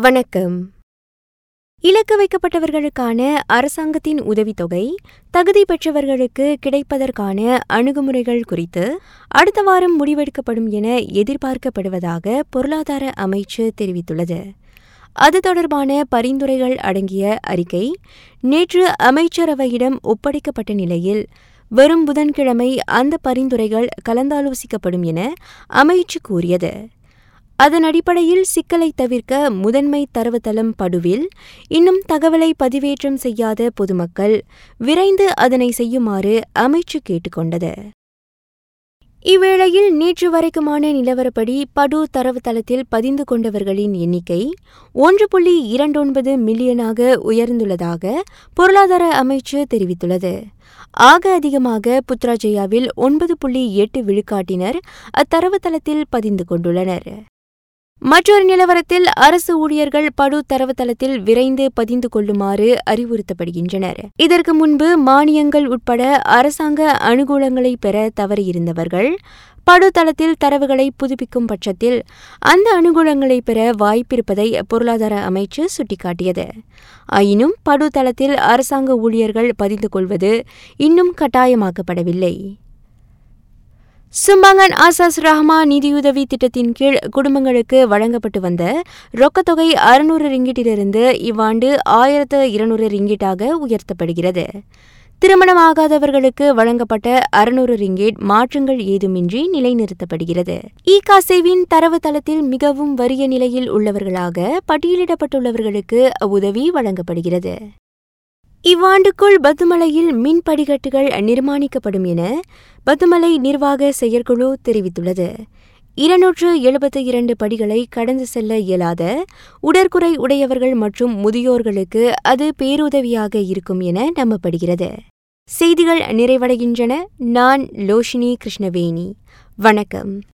வணக்கம். இலக்கு வைக்கப்பட்டவர்களுக்கான அரசாங்கத்தின் உதவித்தொகை தகுதி பெற்றவர்களுக்கு கிடைப்பதற்கான அணுகுமுறைகள் குறித்து அடுத்த வாரம் முடிவெடுக்கப்படும் என எதிர்பார்க்கப்படுவதாக பொருளாதார அமைச்சு தெரிவித்துள்ளது. அது தொடர்பான பரிந்துரைகள் அடங்கிய அறிக்கை நேற்று அமைச்சரவையிடம் ஒப்படைக்கப்பட்ட நிலையில் வரும் புதன்கிழமை அந்த பரிந்துரைகள் கலந்தாலோசிக்கப்படும் என அமைச்சு கூறியது. அதன் அடிப்படையில் சிக்கலை தவிர்க்க முதன்மை தரவுத்தளம் படுவில் இன்னும் தகவலை பதிவேற்றம் செய்யாத பொதுமக்கள் விரைந்து அதனை செய்யுமாறு அமைச்சு கேட்டுக்கொண்டது. இவ்வேளையில் நேற்று வரைக்குமான நிலவரப்படி படு தரவுத்தளத்தில் பதிந்து கொண்டவர்களின் எண்ணிக்கை ஒன்று புள்ளி இரண்டொன்பது மில்லியனாக உயர்ந்துள்ளதாக பொருளாதார அமைச்சு தெரிவித்துள்ளது. ஆக அதிகமாக புத்ராஜயாவில் ஒன்பது புள்ளி எட்டு விழுக்காட்டினர் அத்தரவுத்தளத்தில் பதிந்து கொண்டுள்ளனர். மற்றொரு நிலவரத்தில் அரசு ஊழியர்கள் படு தரவுத்தளத்தில் விரைந்து பதிந்து கொள்ளுமாறு அறிவுறுத்தப்படுகின்றனர். இதற்கு முன்பு மானியங்கள் உட்பட அரசாங்க அனுகூலங்களை பெற தவறியிருந்தவர்கள் படுதளத்தில் தரவுகளை புதுப்பிக்கும் பட்சத்தில் அந்த அனுகூலங்களை பெற வாய்ப்பிருப்பதை பொருளாதார அமைச்சு சுட்டிக்காட்டியது. ஆயினும் படுதளத்தில் அரசாங்க ஊழியர்கள் பதிந்து கொள்வது இன்னும் கட்டாயமாக்கப்படவில்லை. சும்பாங்கன் ஆசாஸ் ரஹ்மா நிதியுதவி திட்டத்தின் கீழ் குடும்பங்களுக்கு வழங்கப்பட்டு வந்த ரொக்கத்தொகை அறுநூறு ரிங்கிட்டிலிருந்து இவ்வாண்டு ஆயிரத்து இருநூறு ரிங்கிட்டாக உயர்த்தப்படுகிறது. திருமணமாகாதவர்களுக்கு வழங்கப்பட்ட அறுநூறு ரிங்கேட் மாற்றங்கள் ஏதுமின்றி நிலைநிறுத்தப்படுகிறது. இ காசேவின் தரவுத்தளத்தில் மிகவும் வறிய நிலையில் உள்ளவர்களாக பட்டியலிடப்பட்டுள்ளவர்களுக்கு உதவி வழங்கப்படுகிறது. இவ்வாண்டுக்குள் பத்துமலையில் மின் படிக்கட்டுகள் நிர்மாணிக்கப்படும் என பத்துமலை நிர்வாக செயற்குழு தெரிவித்துள்ளது. இருநூற்று எழுபத்தி இரண்டு படிகளை கடந்து செல்ல இயலாத உடற்குறை உடையவர்கள் மற்றும் முதியோர்களுக்கு அது பேருதவியாக இருக்கும் என நம்பப்படுகிறது. செய்திகள் நிறைவடைகின்றன. நான் லோஷினி கிருஷ்ணவேணி. வணக்கம்.